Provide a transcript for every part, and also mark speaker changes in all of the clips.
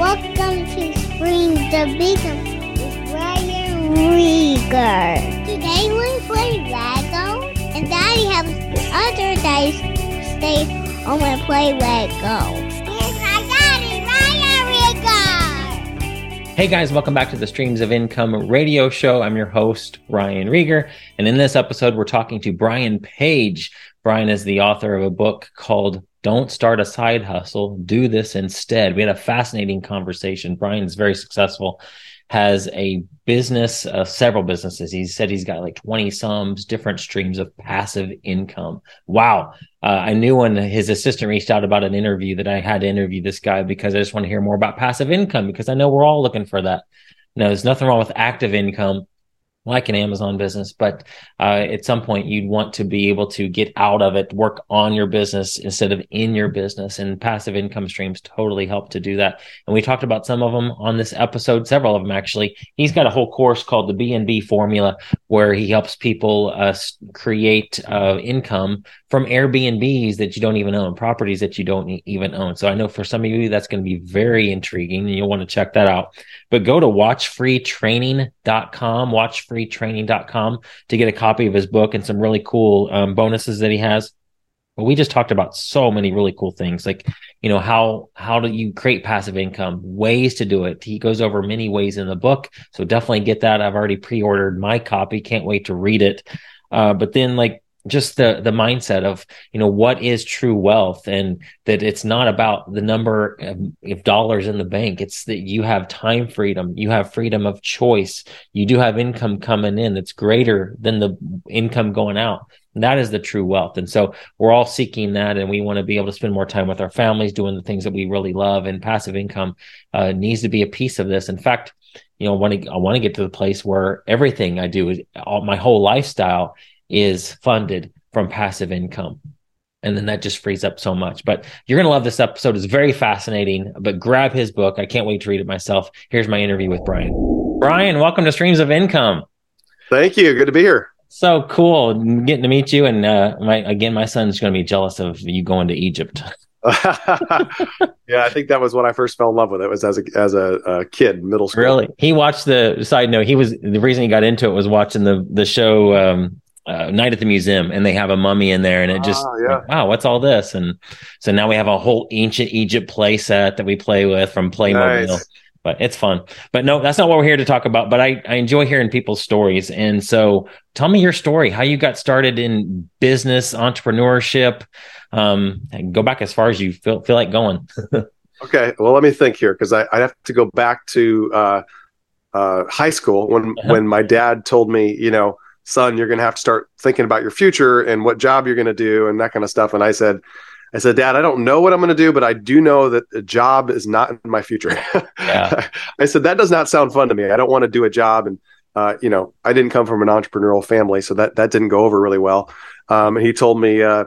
Speaker 1: Welcome to Streams of Income with Ryan Rieger. Today we play Lego, and Daddy has other days stay home and play Lego. My daddy, Ryan Rieger.
Speaker 2: Hey guys, welcome back to the Streams of Income radio show. I'm your host, Ryan Rieger. And in this episode, we're talking to Brian Page. Brian is the author of a book called Don't Start a Side Hustle, Do This Instead. We had a fascinating conversation. Brian is very successful, has a business, uh, several businesses. He said he's got like 20 sums, different streams of passive income. Wow. Uh, I knew when his assistant reached out about an interview that I had to interview this guy because I just want to hear more about passive income because I know we're all looking for that. Now, there's nothing wrong with active income like an Amazon business, but uh, at some point you'd want to be able to get out of it, work on your business instead of in your business. And passive income streams totally help to do that. And we talked about some of them on this episode, several of them actually. He's got a whole course called the B&B formula where he helps people uh, create uh, income from Airbnbs that you don't even own, properties that you don't even own. So I know for some of you that's going to be very intriguing and you'll want to check that out. But go to watchfreetraining.com, watchfreetraining.com to get a copy of his book and some really cool um, bonuses that he has. But we just talked about so many really cool things like, you know, how how do you create passive income, ways to do it. He goes over many ways in the book. So definitely get that. I've already pre-ordered my copy. Can't wait to read it. Uh, but then like just the the mindset of you know what is true wealth and that it's not about the number of, dollars in the bank. It's that you have time freedom. You have freedom of choice. You do have income coming in that's greater than the income going out. And that is the true wealth. And so we're all seeking that and we want to be able to spend more time with our families doing the things that we really love and passive income uh, needs to be a piece of this. In fact you know, I want to I want to get to the place where everything I do is all my whole lifestyle is funded from passive income. And then that just frees up so much. But you're going to love this episode. It's very fascinating. But grab his book. I can't wait to read it myself. Here's my interview with Brian. Brian, welcome to Streams of Income.
Speaker 3: Thank you. Good to be here.
Speaker 2: So cool getting to meet you. And uh, my again, my son's going to be jealous of you going to Egypt.
Speaker 3: yeah, I think that was when I first fell in love with it. Was as a as a, a kid, middle school.
Speaker 2: Really, he watched the side note. He was the reason he got into it was watching the the show um, uh, night at the museum and they have a mummy in there and it just ah, yeah. like, wow what's all this and so now we have a whole ancient egypt play set that we play with from playmobil nice. but it's fun but no that's not what we're here to talk about but I, I enjoy hearing people's stories and so tell me your story how you got started in business entrepreneurship um go back as far as you feel feel like going
Speaker 3: okay well let me think here because I, I have to go back to uh, uh, high school when uh-huh. when my dad told me you know son, you're going to have to start thinking about your future and what job you're going to do and that kind of stuff. And I said, I said, Dad, I don't know what I'm going to do, but I do know that a job is not in my future. Yeah. I said, that does not sound fun to me. I don't want to do a job. And, uh, you know, I didn't come from an entrepreneurial family, so that, that didn't go over really well. Um, and he told me, uh,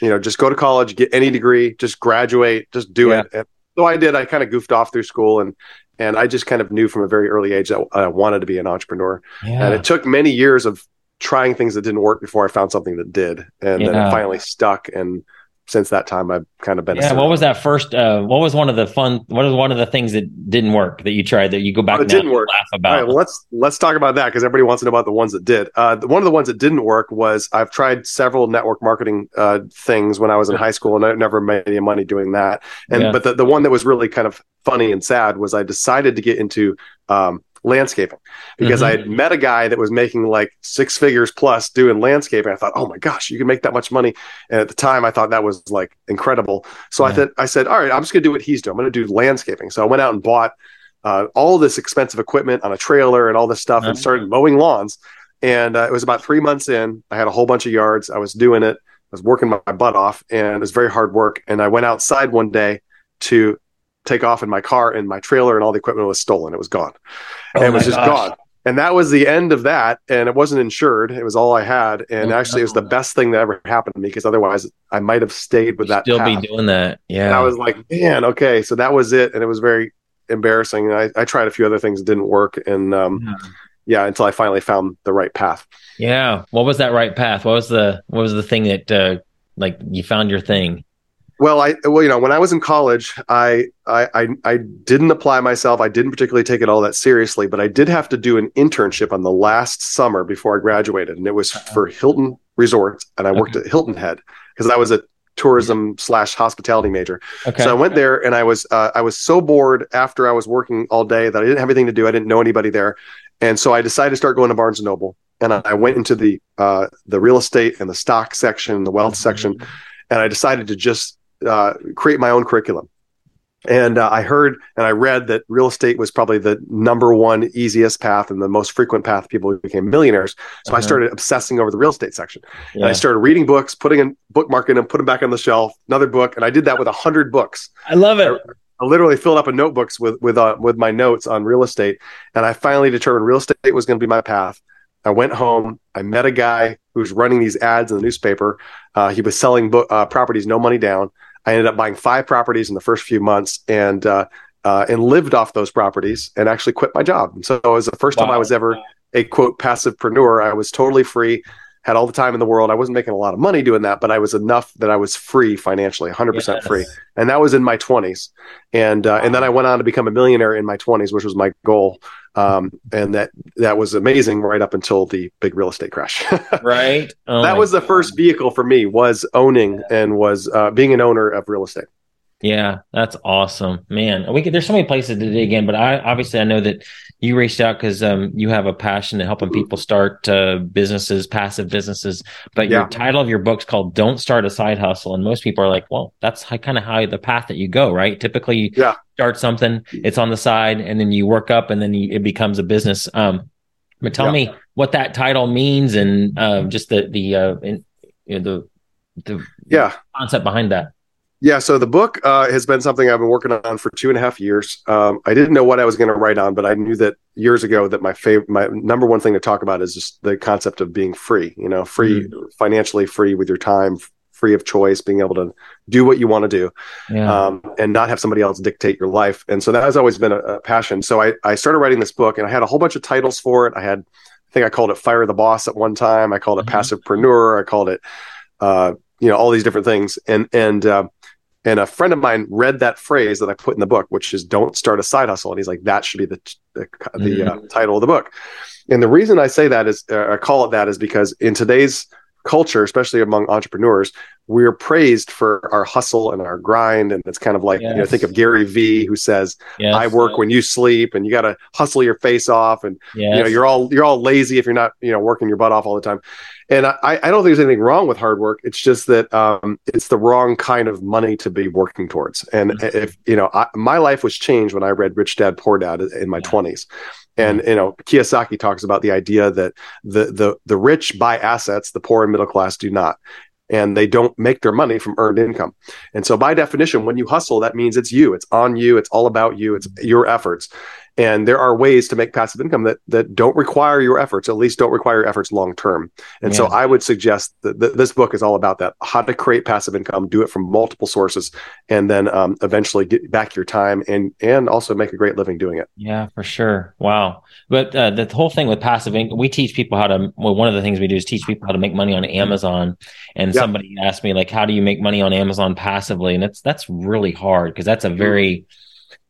Speaker 3: you know, just go to college, get any degree, just graduate, just do yeah. it. And so I did. I kind of goofed off through school and, and I just kind of knew from a very early age that I wanted to be an entrepreneur. Yeah. And it took many years of trying things that didn't work before I found something that did, and yeah. then it finally stuck. And since that time, I've kind of been.
Speaker 2: Yeah. What was that first? Uh, what was one of the fun? What was one of the things that didn't work that you tried that you go back? Oh, it didn't work. Laugh about.
Speaker 3: All right, well, let's let's talk about that because everybody wants to know about the ones that did. Uh, the, one of the ones that didn't work was I've tried several network marketing uh, things when I was in high school, and I never made any money doing that. And yeah. but the the one that was really kind of funny and sad was I decided to get into um, landscaping because mm-hmm. I had met a guy that was making like six figures plus doing landscaping. I thought, oh my gosh, you can make that much money. And at the time, I thought that was like incredible. So yeah. I thought, I said, all right, I'm just going to do what he's doing. I'm going to do landscaping. So I went out and bought uh, all this expensive equipment on a trailer and all this stuff and started mowing lawns. And uh, it was about three months in. I had a whole bunch of yards. I was doing it. I was working my butt off, and it was very hard work. And I went outside one day to take off in my car and my trailer and all the equipment was stolen. It was gone. Oh and it was just gosh. gone. And that was the end of that. And it wasn't insured. It was all I had. And oh, actually, no. it was the best thing that ever happened to me because otherwise I might have stayed with that.
Speaker 2: Still path. be doing that. Yeah.
Speaker 3: And I was like, man, okay. So that was it. And it was very embarrassing. And I, I tried a few other things that didn't work. And um, yeah. yeah. until I finally found the right path.
Speaker 2: Yeah. What was that right path? What was the, what was the thing that, uh, like you found your thing?
Speaker 3: Well, I well, you know, when I was in college, I, I I I didn't apply myself. I didn't particularly take it all that seriously, but I did have to do an internship on the last summer before I graduated, and it was uh-huh. for Hilton Resorts, and I worked okay. at Hilton Head because I was a tourism slash hospitality major. Okay. So I went there, and I was uh, I was so bored after I was working all day that I didn't have anything to do. I didn't know anybody there, and so I decided to start going to Barnes and Noble, and I went into the uh, the real estate and the stock section, the wealth mm-hmm. section, and I decided to just uh, create my own curriculum. And uh, I heard and I read that real estate was probably the number one easiest path and the most frequent path people became millionaires. So uh-huh. I started obsessing over the real estate section. Yeah. And I started reading books, putting a bookmark in bookmarking them, put them back on the shelf, another book. And I did that with a hundred books.
Speaker 2: I love it. I,
Speaker 3: I literally filled up a notebooks with with uh, with my notes on real estate, and I finally determined real estate was going to be my path. I went home. I met a guy who was running these ads in the newspaper. Uh, he was selling bo- uh, properties, no money down. I ended up buying five properties in the first few months and uh, uh, and lived off those properties and actually quit my job. And so it was the first wow. time I was ever a quote passivepreneur. I was totally free, had all the time in the world. I wasn't making a lot of money doing that, but I was enough that I was free financially, 100% yes. free. And that was in my 20s. And uh, and then I went on to become a millionaire in my 20s, which was my goal. Um, and that that was amazing right up until the big real estate crash.
Speaker 2: right.
Speaker 3: Oh that was the God. first vehicle for me was owning and was uh, being an owner of real estate.
Speaker 2: Yeah, that's awesome, man. We could, there's so many places to dig in, but I obviously I know that you reached out because um, you have a passion to helping people start uh, businesses, passive businesses. But yeah. your title of your book's called "Don't Start a Side Hustle," and most people are like, "Well, that's kind of how the path that you go, right?" Typically, you yeah. start something, it's on the side, and then you work up, and then you, it becomes a business. Um, but tell yeah. me what that title means, and uh, just the the uh, in, you know, the the
Speaker 3: yeah
Speaker 2: concept behind that.
Speaker 3: Yeah, so the book uh, has been something I've been working on for two and a half years. Um, I didn't know what I was going to write on, but I knew that years ago that my favorite, my number one thing to talk about is just the concept of being free. You know, free mm-hmm. financially, free with your time, free of choice, being able to do what you want to do, yeah. um, and not have somebody else dictate your life. And so that has always been a, a passion. So I, I started writing this book, and I had a whole bunch of titles for it. I had, I think I called it "Fire the Boss" at one time. I called it mm-hmm. "Passivepreneur." I called it, uh, you know, all these different things, and and uh, and a friend of mine read that phrase that I put in the book, which is "Don't start a side hustle," and he's like, "That should be the the, the uh, mm-hmm. title of the book." And the reason I say that is, uh, I call it that, is because in today's culture, especially among entrepreneurs, we're praised for our hustle and our grind. And it's kind of like, yes. you know, think of Gary Vee who says, yes. I work when you sleep and you got to hustle your face off. And, yes. you know, you're all, you're all lazy if you're not, you know, working your butt off all the time. And I, I don't think there's anything wrong with hard work. It's just that um, it's the wrong kind of money to be working towards. And mm-hmm. if, you know, I, my life was changed when I read Rich Dad Poor Dad in my yeah. 20s. And mm-hmm. you know, Kiyosaki talks about the idea that the the the rich buy assets, the poor and middle class do not and they don't make their money from earned income. And so, by definition, when you hustle, that means it's you, it's on you, it's all about you, it's your efforts. And there are ways to make passive income that that don't require your efforts, at least don't require your efforts long term. And yeah. so I would suggest that th- this book is all about that: how to create passive income, do it from multiple sources, and then um, eventually get back your time and and also make a great living doing it.
Speaker 2: Yeah, for sure. Wow. But uh, the whole thing with passive income, we teach people how to. Well, one of the things we do is teach people how to make money on Amazon. And yeah. somebody asked me like, "How do you make money on Amazon passively?" And that's that's really hard because that's a very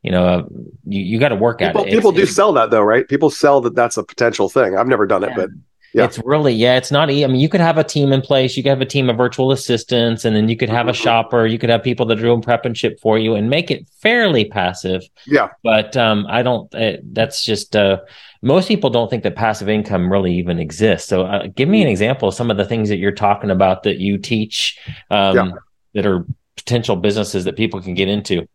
Speaker 2: you know, you, you got to work
Speaker 3: people,
Speaker 2: at
Speaker 3: it. People it's, do it's, sell that though, right? People sell that that's a potential thing. I've never done yeah. it, but
Speaker 2: yeah. It's really, yeah, it's not, I mean, you could have a team in place. You could have a team of virtual assistants, and then you could have a mm-hmm. shopper. You could have people that are doing prep and ship for you and make it fairly passive.
Speaker 3: Yeah.
Speaker 2: But um, I don't, uh, that's just, uh, most people don't think that passive income really even exists. So uh, give me an mm-hmm. example of some of the things that you're talking about that you teach um, yeah. that are potential businesses that people can get into.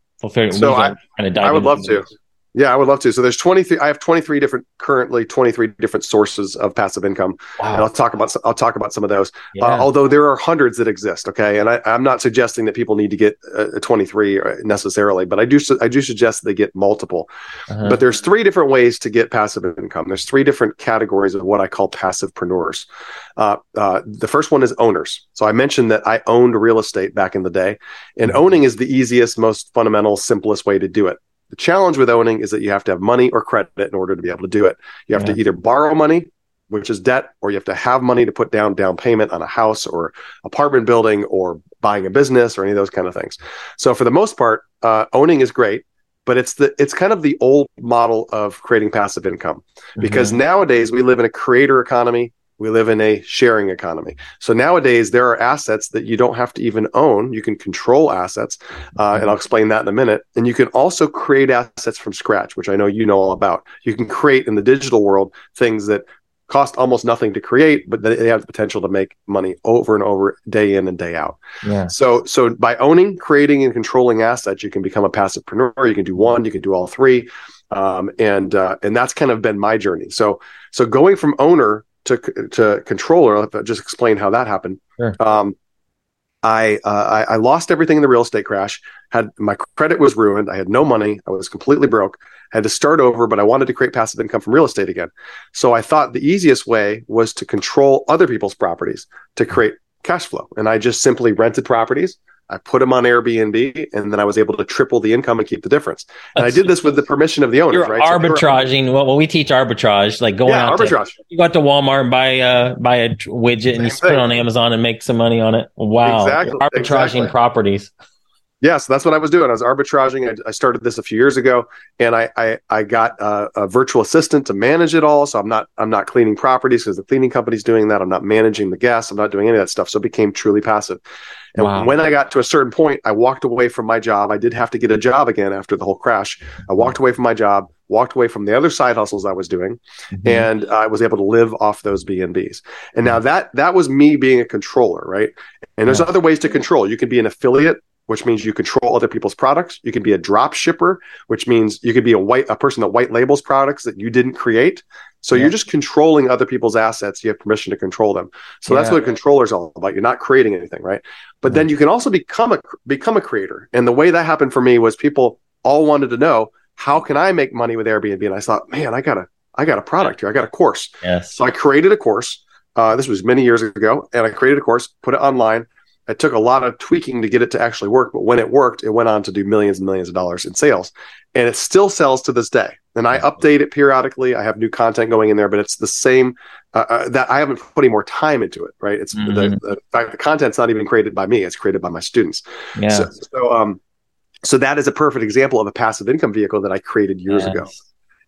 Speaker 3: So I, I would love to. Yeah, I would love to. So there's 23. I have 23 different currently 23 different sources of passive income, wow. and I'll talk about I'll talk about some of those. Uh, yeah. Uh, although there are hundreds that exist. Okay, and I, am not suggesting that people need to get a, 23 uh, necessarily, but I do I do suggest they get multiple. Uh-huh. But there's three different ways to get passive income. There's three different categories of what I call passivepreneurs. Uh, uh, the first one is owners. So I mentioned that I owned real estate back in the day, and mm-hmm. owning is the easiest, most fundamental, simplest way to do it. The challenge with owning is that you have to have money or credit in order to be able to do it. You have yeah. to either borrow money which is debt, or you have to have money to put down down payment on a house or apartment building or buying a business or any of those kind of things. So for the most part, uh, owning is great, but it's the it's kind of the old model of creating passive income because mm-hmm. nowadays we live in a creator economy we live in a sharing economy. So nowadays, there are assets that you don't have to even own. You can control assets, uh, and I'll explain that in a minute. And you can also create assets from scratch, which I know you know all about. You can create in the digital world things that cost almost nothing to create, but they have the potential to make money over and over, day in and day out. Yeah. So, so by owning, creating, and controlling assets, you can become a passivepreneur. You can do one, you can do all three, um, and uh, and that's kind of been my journey. So, so going from owner to to controller. I'll just explain how that happened. Sure. Um, I, uh, I, I lost everything in the real estate crash. Had my credit was ruined. I had no money. I was completely broke. had to start over, but I wanted to create passive income from real estate again. So I thought the easiest way was to control other people's properties to create cash flow. And I just simply rented properties. I put them on Airbnb, and then I was able to triple the income and keep the difference. And That's, I did this with the permission of the owners.
Speaker 2: You're
Speaker 3: right?
Speaker 2: arbitraging. So well, well, we teach arbitrage, like going yeah, out arbitrage. To, you go out to Walmart and buy uh buy a widget Same and you put it on Amazon and make some money on it. Wow, exactly. You're arbitraging exactly. properties.
Speaker 3: Yeah, so that's what I was doing. I was arbitraging. I, I started this a few years ago, and I I, I got a, a, virtual assistant to manage it all. So I'm not I'm not cleaning properties because the cleaning company's doing that. I'm not managing the guests. I'm not doing any of that stuff. So it became truly passive. And wow. when I got to a certain point, I walked away from my job. I did have to get a job again after the whole crash. I walked away from my job, walked away from the other side hustles I was doing, mm-hmm. and I was able to live off those B and Bs. And now that that was me being a controller, right? And there's yeah. other ways to control. You can be an affiliate which means you control other people's products. You can be a drop shipper, which means you could be a white a person that white labels products that you didn't create. So yeah. you're just controlling other people's assets. You have permission to control them. So yeah. that's what a controller is all about. You're not creating anything, right? But then you can also become a become a creator. And the way that happened for me was people all wanted to know how can I make money with Airbnb? And I thought, man, I got a I got a product here. I got a course.
Speaker 2: Yes.
Speaker 3: So I created a course. Uh, this was many years ago, and I created a course, put it online. It took a lot of tweaking to get it to actually work, but when it worked, it went on to do millions and millions of dollars in sales. And it still sells to this day. And I update it periodically. I have new content going in there, but it's the same uh, uh, that I haven't put any more time into it, right? It's mm-hmm. the, the, fact the content's not even created by me; it's created by my students.
Speaker 2: Yeah.
Speaker 3: So, so, um, so that is a perfect example of a passive income vehicle that I created years yes. ago.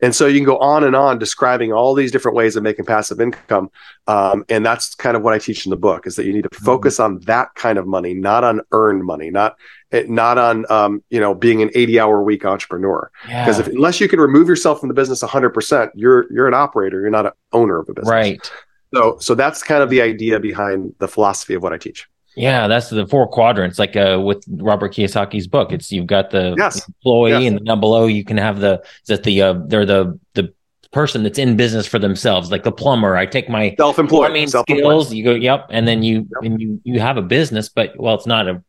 Speaker 3: And so you can go on and on describing all these different ways of making passive income. Um, and that's kind of what I teach in the book is that you need to focus mm-hmm. on that kind of money, not on earned money, not, eh, not on, um, you know, being an 80 hour week entrepreneur. Because yeah. if, unless you can remove yourself from the business hundred percent, you're, you're an operator. You're not an owner of a business.
Speaker 2: Right.
Speaker 3: So, so that's kind of the idea behind the philosophy of what I teach.
Speaker 2: Yeah, that's the four quadrants, like uh, with Robert Kiyosaki's book. It's you've got the
Speaker 3: yes.
Speaker 2: employee, yes. and then down below you can have the that the uh, they're the the person that's in business for themselves, like the plumber. I take my
Speaker 3: self-employed plumbing
Speaker 2: self-employed. skills. You go, yep, and then you yep. and you you have a business, but well, it's not a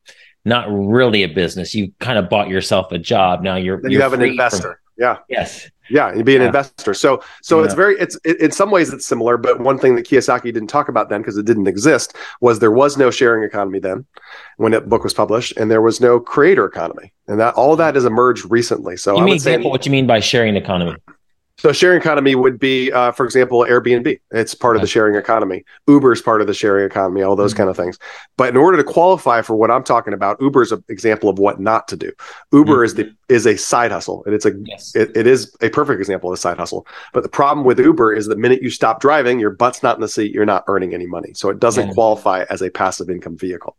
Speaker 2: not really a business. You kind of bought yourself a job. Now you're
Speaker 3: then
Speaker 2: you're
Speaker 3: you have an investor. From,
Speaker 2: yeah. Yes.
Speaker 3: Yeah, and be an yeah. investor. So, so yeah. it's very, it's it, in some ways it's similar. But one thing that Kiyosaki didn't talk about then, because it didn't exist, was there was no sharing economy then, when that book was published, and there was no creator economy, and that all that has emerged recently. So,
Speaker 2: you I mean example what you mean by sharing economy?
Speaker 3: So sharing economy would be, uh, for example, Airbnb. It's part of the sharing economy. Uber is part of the sharing economy. All those mm-hmm. kind of things. But in order to qualify for what I'm talking about, Uber is an example of what not to do. Uber mm-hmm. is the is a side hustle, and it's a yes. it, it is a perfect example of a side hustle. But the problem with Uber is the minute you stop driving, your butt's not in the seat. You're not earning any money, so it doesn't yeah. qualify as a passive income vehicle.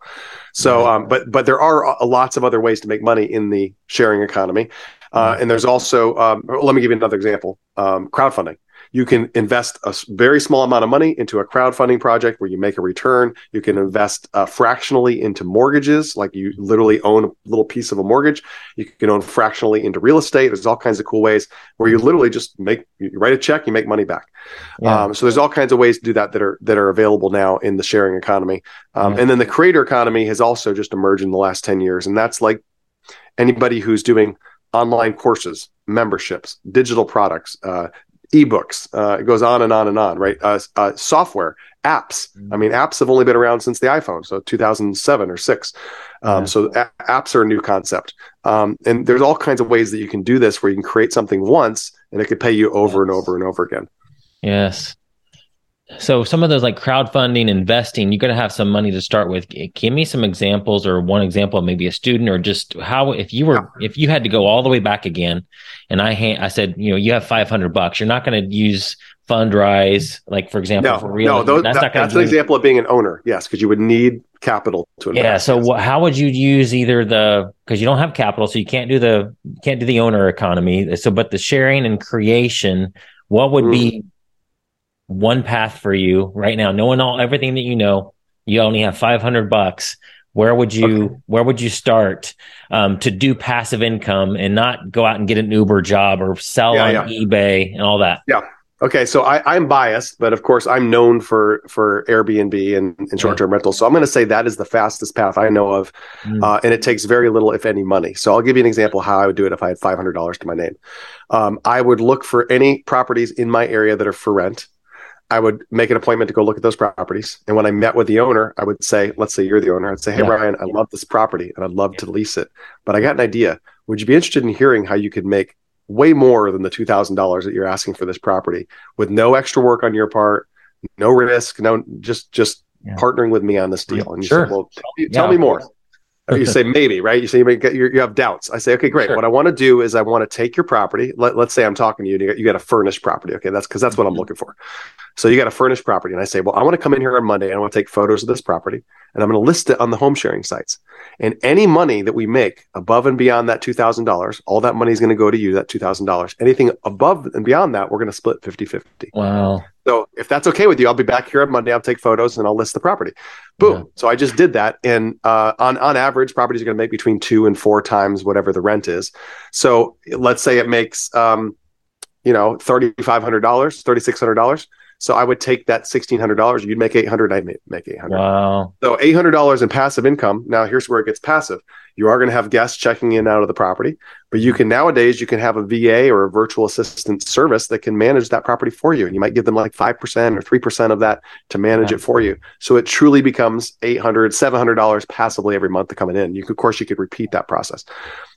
Speaker 3: So, um, but but there are lots of other ways to make money in the sharing economy. Uh, and there's also, um, let me give you another example um, crowdfunding. You can invest a very small amount of money into a crowdfunding project where you make a return. You can invest uh, fractionally into mortgages, like you literally own a little piece of a mortgage. You can own fractionally into real estate. There's all kinds of cool ways where you literally just make you write a check, you make money back. Yeah. Um, so there's all kinds of ways to do that that are that are available now in the sharing economy. Um, yeah. And then the creator economy has also just emerged in the last ten years, and that's like anybody who's doing online courses, memberships, digital products, uh, ebooks. Uh, it goes on and on and on, right? Uh, uh, software, apps. I mean, apps have only been around since the iPhone, so 2007 or six. Um, yeah. So a- apps are a new concept, um, and there's all kinds of ways that you can do this, where you can create something once, and it could pay you over yes. and over and over again.
Speaker 2: Yes. So some of those like crowdfunding, investing, you're going to have some money to start with. Give me some examples or one example of maybe a student or just how if you were if you had to go all the way back again and I ha- I said, you know, you have 500 bucks. You're not going to use Fundrise, like for example,
Speaker 3: no,
Speaker 2: for
Speaker 3: real. No, those, that's, that, that's an example of being an owner. Yes, because you would need capital to invest.
Speaker 2: Yeah. So yes. how would you use either the because you don't have capital, so you can't do the can't do the owner economy. So, but the sharing and creation, what would mm. be one path for you right now, knowing all everything that you know? You only have 500 bucks. Where would you okay. where would you start um, to do passive income and not go out and get an Uber job or sell yeah, on yeah. eBay and all that?
Speaker 3: Yeah. Okay, so I, am biased, but of course I'm known for for Airbnb and, and short term yeah. rentals. So I'm going to say that is the fastest path I know of, mm. uh, and it takes very little, if any, money. So I'll give you an example how I would do it if I had five hundred dollars to my name. Um, I would look for any properties in my area that are for rent. I would make an appointment to go look at those properties, and when I met with the owner, I would say, "Let's say you're the owner." I'd say, "Hey, yeah. Ryan, I love this property, and I'd love to lease it, but I got an idea. Would you be interested in hearing how you could make way more than the $2000 that you're asking for this property with no extra work on your part no risk no just just yeah. partnering with me on this deal and you
Speaker 2: sure.
Speaker 3: say well tell me, tell me more you say maybe, right? You say you, may get, you have doubts. I say, okay, great. Sure. What I want to do is I want to take your property. Let, us say I'm talking to you and you got, you got a furnished property. Okay, that's because that's what I'm mm-hmm. looking for. So you got a furnished property, and I say, well, I want to come in here on Monday and I want to take photos of this property, and I'm going to list it on the home sharing sites. And any money that we make above and beyond that two thousand dollars, all that money is going to go to you. That two thousand dollars. Anything above and beyond that, we're going to split 50-50.
Speaker 2: Wow.
Speaker 3: So if that's okay with you, I'll be back here on Monday. I'll take photos and I'll list the property. Boom. Yeah. So I just did that, and uh, on on average, properties are going to make between two and four times whatever the rent is. So let's say it makes, um, you know, thirty five hundred dollars, thirty six hundred dollars. So I would take that sixteen hundred dollars. You'd make eight hundred. I'd make eight hundred.
Speaker 2: Wow.
Speaker 3: So eight hundred dollars in passive income. Now here's where it gets passive. You are going to have guests checking in out of the property, but you can nowadays you can have a VA or a virtual assistant service that can manage that property for you, and you might give them like five percent or three percent of that to manage yeah. it for you. So it truly becomes 800 700 dollars passively every month coming in. You could, of course, you could repeat that process.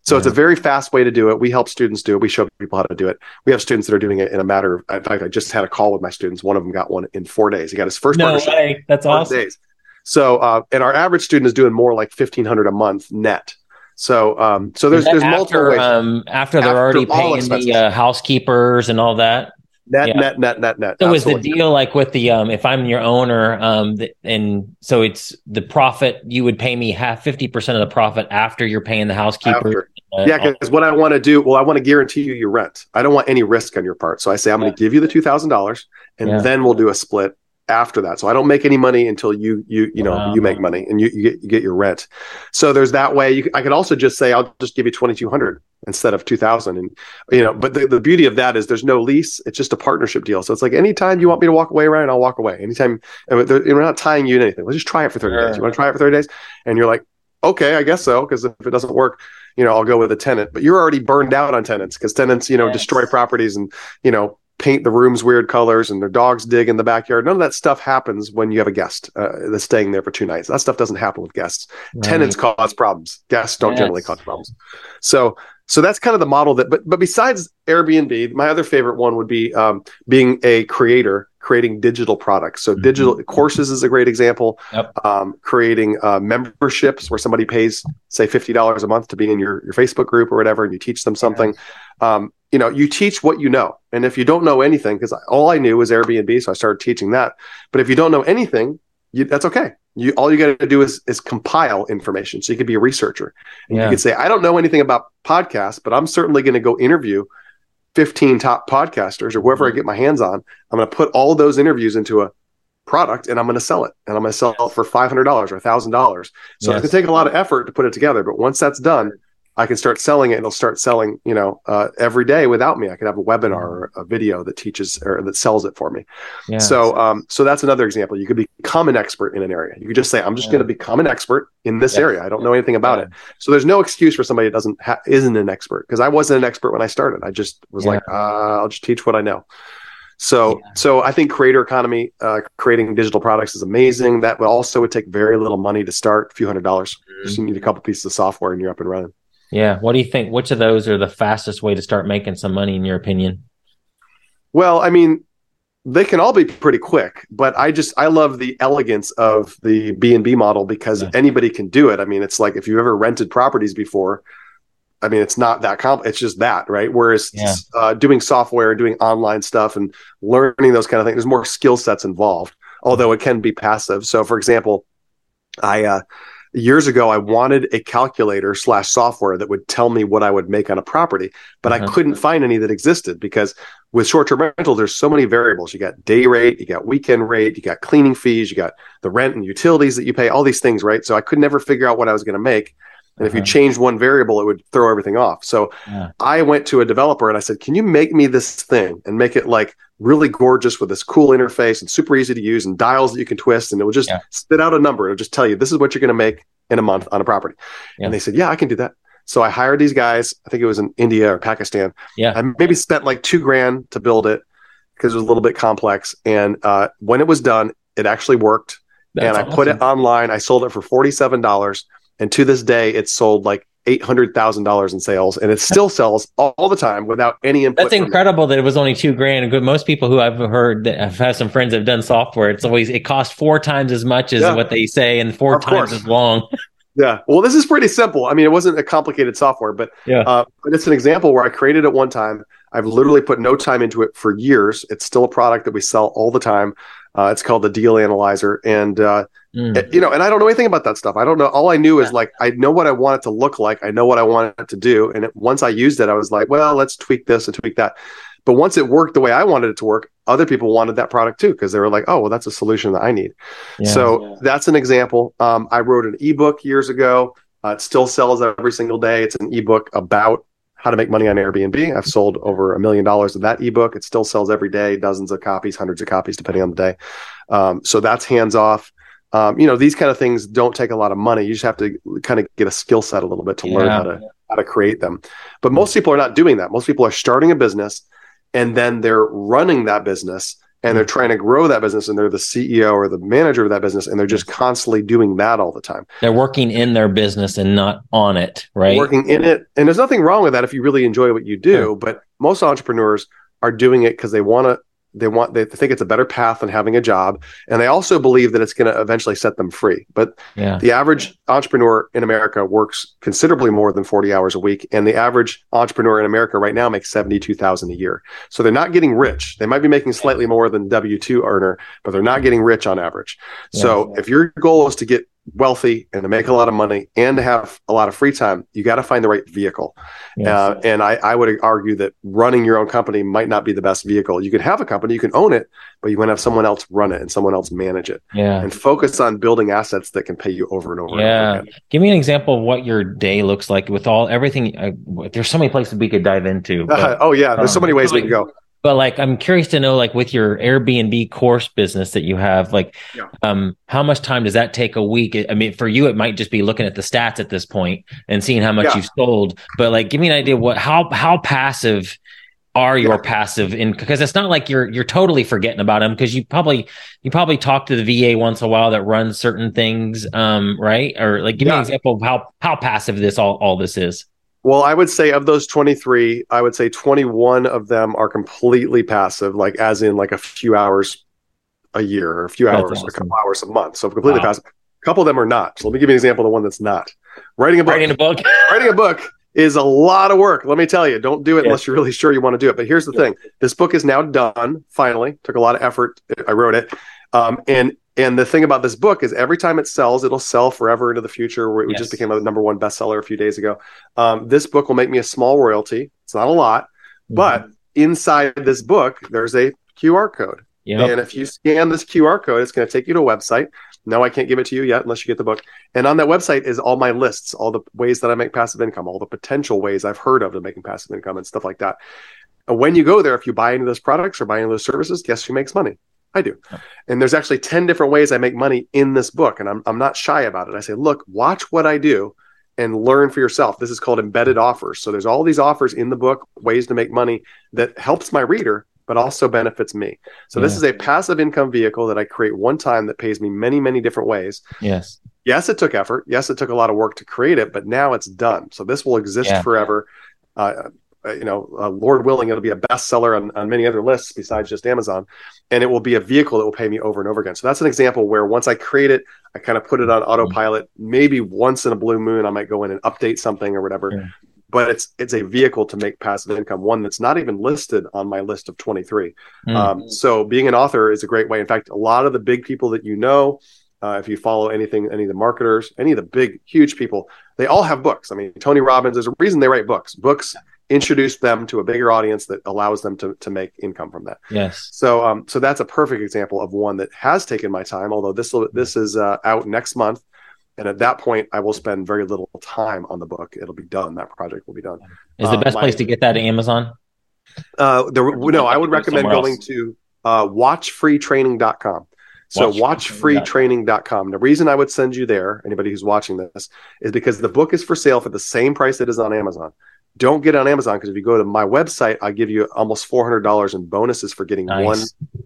Speaker 3: So yeah. it's a very fast way to do it. We help students do it. We show people how to do it. We have students that are doing it in a matter of. In fact, I just had a call with my students. One of them got one in four days. He got his first
Speaker 2: no way. That's awesome. Days.
Speaker 3: So, uh, and our average student is doing more like fifteen hundred a month net. So, um, so there's there's
Speaker 2: after,
Speaker 3: multiple ways.
Speaker 2: Um, after they're after already paying the uh, housekeepers and all that.
Speaker 3: Net, yeah. net, net, net, net.
Speaker 2: So Absolutely. is the deal like with the um, if I'm your owner, um, the, and so it's the profit you would pay me half fifty percent of the profit after you're paying the housekeeper.
Speaker 3: Uh, yeah, because what I want to do, well, I want to guarantee you your rent. I don't want any risk on your part. So I say I'm going to give you the two thousand dollars, and yeah. then we'll do a split after that. So I don't make any money until you you you know wow. you make money and you, you get you get your rent. So there's that way. You, I could also just say I'll just give you twenty two hundred instead of two thousand, and you know. But the, the beauty of that is there's no lease. It's just a partnership deal. So it's like anytime you want me to walk away, Ryan, I'll walk away. Anytime we're not tying you in anything. Let's just try it for thirty days. You want to try it for thirty days, and you're like, okay, I guess so. Because if it doesn't work, you know, I'll go with a tenant. But you're already burned out on tenants because tenants, you know, yes. destroy properties and you know paint the rooms weird colors and their dogs dig in the backyard. None of that stuff happens when you have a guest uh, that's staying there for two nights. That stuff doesn't happen with guests. Right. Tenants cause problems. Guests don't yes. generally cause problems. So, so that's kind of the model that. But but besides Airbnb, my other favorite one would be um, being a creator creating digital products. So mm-hmm. digital courses is a great example. Yep. Um, creating uh, memberships where somebody pays say fifty dollars a month to be in your your Facebook group or whatever, and you teach them something. Um, you know, you teach what you know, and if you don't know anything, because all I knew was Airbnb, so I started teaching that. But if you don't know anything, you, that's okay. You all you got to do is is compile information. So you could be a researcher, and yeah. you could say, I don't know anything about podcasts, but I'm certainly going to go interview 15 top podcasters or whoever I mm-hmm. get my hands on. I'm going to put all those interviews into a product and I'm going to sell it and I'm going to sell it for $500 or $1,000. So yes. it's going to take a lot of effort to put it together. But once that's done, I can start selling it. It'll start selling, you know, uh, every day without me. I could have a webinar or a video that teaches or that sells it for me. Yes. So, um, so that's another example. You could become an expert in an area. You could just say, "I'm just yeah. going to become an expert in this area. I don't know anything about yeah. it." So there's no excuse for somebody that doesn't ha- isn't an expert because I wasn't an expert when I started. I just was yeah. like, uh, "I'll just teach what I know." So, so I think creator economy, uh, creating digital products is amazing. That would also would take very little money to start, a few hundred dollars. Mm-hmm. Just you need a couple pieces of software and you're up and running.
Speaker 2: Yeah. What do you think? Which of those are the fastest way to start making some money, in your opinion?
Speaker 3: Well, I mean, they can all be pretty quick but i just i love the elegance of the b&b model because yeah. anybody can do it i mean it's like if you've ever rented properties before i mean it's not that comp it's just that right whereas yeah. uh, doing software and doing online stuff and learning those kind of things there's more skill sets involved although it can be passive so for example i uh, years ago i wanted a calculator slash software that would tell me what i would make on a property but uh-huh. i couldn't find any that existed because with short-term rental there's so many variables. You got day rate you got weekend rate you got cleaning fees you got the rent and utilities that you pay all these things right? So i could never figure out what i was going to make and uh-huh. if you uh-huh. one variable it would throw everything off so yeah. i went to a developer and i said can you make me this thing and make it like really gorgeous with this cool interface and super easy to use and dials that you can twist and it will just yeah. spit out a number it'll just tell you this is what you're going to make in a month on a property yeah. and they said yeah i can do that so i hired these guys i think it was in india or pakistan
Speaker 2: yeah
Speaker 3: i maybe spent like two grand to build it because it was a little bit complex and uh, when it was done it actually worked That's and i awesome. put it online i sold it for $47 and to this day it's sold like eight hundred thousand dollars in sales, and it still sells all, the time without any input.
Speaker 2: That's incredible that it was only two grand. Most people who I've heard that have had some friends that have done software, it's always it costs four times as much as yeah. what they say and four of times course. as long.
Speaker 3: Yeah. Well, this is pretty simple. I mean, it wasn't a complicated software, but
Speaker 2: yeah, uh,
Speaker 3: but it's an example where I created it one time. I've literally put no time into it for years. It's still a product that we sell all the time. Uh, it's called the Deal Analyzer, and uh, mm. it, you know, and I don't know anything about that stuff. I don't know. All I knew is like I know what I want it to look like. I know what I want it to do, and it, once I used it, I was like, well, let's tweak this and tweak that. But once it worked the way I wanted it to work, other people wanted that product too because they were like, oh, well, that's a solution that I need. Yeah, so yeah. that's an example. Um, I wrote an ebook years ago. Uh, it still sells every single day. It's an ebook about how to make money on Airbnb. I've sold over a million dollars of that ebook. It still sells every day, dozens of copies, hundreds of copies, depending on the day. Um, so that's hands off. Um, you know, these kind of things don't take a lot of money. You just have to kind of get a skill set a little bit to yeah. learn how to how to create them. But most people are not doing that. Most people are starting a business and then they're running that business and they're hmm. trying to grow that business and they're the CEO or the manager of that business and they're just hmm. constantly doing that all the time.
Speaker 2: They're working in their business and not on it, right?
Speaker 3: Working in it. And there's nothing wrong with that if you really enjoy what you do, but most entrepreneurs are doing it because they want to they want they think it's a better path than having a job and they also believe that it's going to eventually set them free but
Speaker 2: yeah.
Speaker 3: the average entrepreneur in america works considerably more than 40 hours a week and the average entrepreneur in america right now makes 72000 a year so they're not getting rich they might be making slightly more than w2 earner but they're not getting rich on average yeah. so if your goal is to get wealthy and to make a lot of money and to have a lot of free time, you got to find the right vehicle. Yes. Uh, and I, I, would argue that running your own company might not be the best vehicle. You can have a company, you can own it, but you want to have someone else run it and someone else manage it.
Speaker 2: Yeah.
Speaker 3: And focus on building assets that can pay you over and over.
Speaker 2: Yeah.
Speaker 3: And over
Speaker 2: Give me an example of what your day looks like with all everything. Uh, there's so many places we could dive into.
Speaker 3: But, uh, oh yeah. There's um, so many ways we can go
Speaker 2: but like i'm curious to know like with your airbnb course business that you have like yeah. um how much time does that take a week i mean for you it might just be looking at the stats at this point and seeing how much yeah. you've sold but like give me an idea what how how passive are your yeah. passive in because it's not like you're you're totally forgetting about them because you probably you probably talk to the VA once a while that runs certain things um right or like give me an example of how how passive this all all this is
Speaker 3: well, I would say of those 23, I would say 21 of them are completely passive, like as in like a few hours a year or a few that's hours, awesome. a couple hours a month. So completely wow. passive. A couple of them are not. So let me give you an example of the one that's not. Writing a book.
Speaker 2: Writing a book.
Speaker 3: writing a book is a lot of work. Let me tell you, don't do it unless you're really sure you want to do it. But here's the thing: this book is now done. Finally, took a lot of effort. I wrote it, um, and and the thing about this book is every time it sells, it'll sell forever into the future. It yes. just became a number one bestseller a few days ago. Um, this book will make me a small royalty. It's not a lot, mm-hmm. but inside this book, there's a QR code. Yep. And if you scan this QR code, it's going to take you to a website. No, I can't give it to you yet unless you get the book. And on that website is all my lists, all the ways that I make passive income, all the potential ways I've heard of to making passive income and stuff like that. And when you go there, if you buy any of those products or buy any of those services, guess who makes money? I do. And there's actually 10 different ways I make money in this book. And I'm, I'm not shy about it. I say, look, watch what I do and learn for yourself. This is called embedded offers. So there's all these offers in the book, ways to make money that helps my reader, but also benefits me. So yeah. this is a passive income vehicle that I create one time that pays me many, many different ways.
Speaker 2: Yes.
Speaker 3: Yes, it took effort. Yes, it took a lot of work to create it, but now it's done. So this will exist yeah. forever. Uh, uh, you know, uh, Lord willing, it'll be a bestseller on, on many other lists besides just Amazon, and it will be a vehicle that will pay me over and over again. So that's an example where once I create it, I kind of put it on mm-hmm. autopilot. Maybe once in a blue moon, I might go in and update something or whatever. Yeah. But it's it's a vehicle to make passive income, one that's not even listed on my list of 23. Mm. Um, so being an author is a great way. In fact, a lot of the big people that you know, uh, if you follow anything, any of the marketers, any of the big, huge people, they all have books. I mean, Tony Robbins, there's a reason they write books. Books introduce them to a bigger audience that allows them to, to make income from that.
Speaker 2: Yes.
Speaker 3: So, um, so that's a perfect example of one that has taken my time, although this, will this is uh, out next month. And at that point, I will spend very little time on the book. It'll be done. That project will be done.
Speaker 2: Is the uh, best uh, my, place to get that Amazon?
Speaker 3: Uh, there, no, I would recommend going else. to uh, watchfreetraining.com. So watchfreetraining.com. The reason I would send you there, anybody who's watching this, is because the book is for sale for the same price it is on Amazon. Don't get it on Amazon because if you go to my website, I give you almost $400 in bonuses for getting nice. one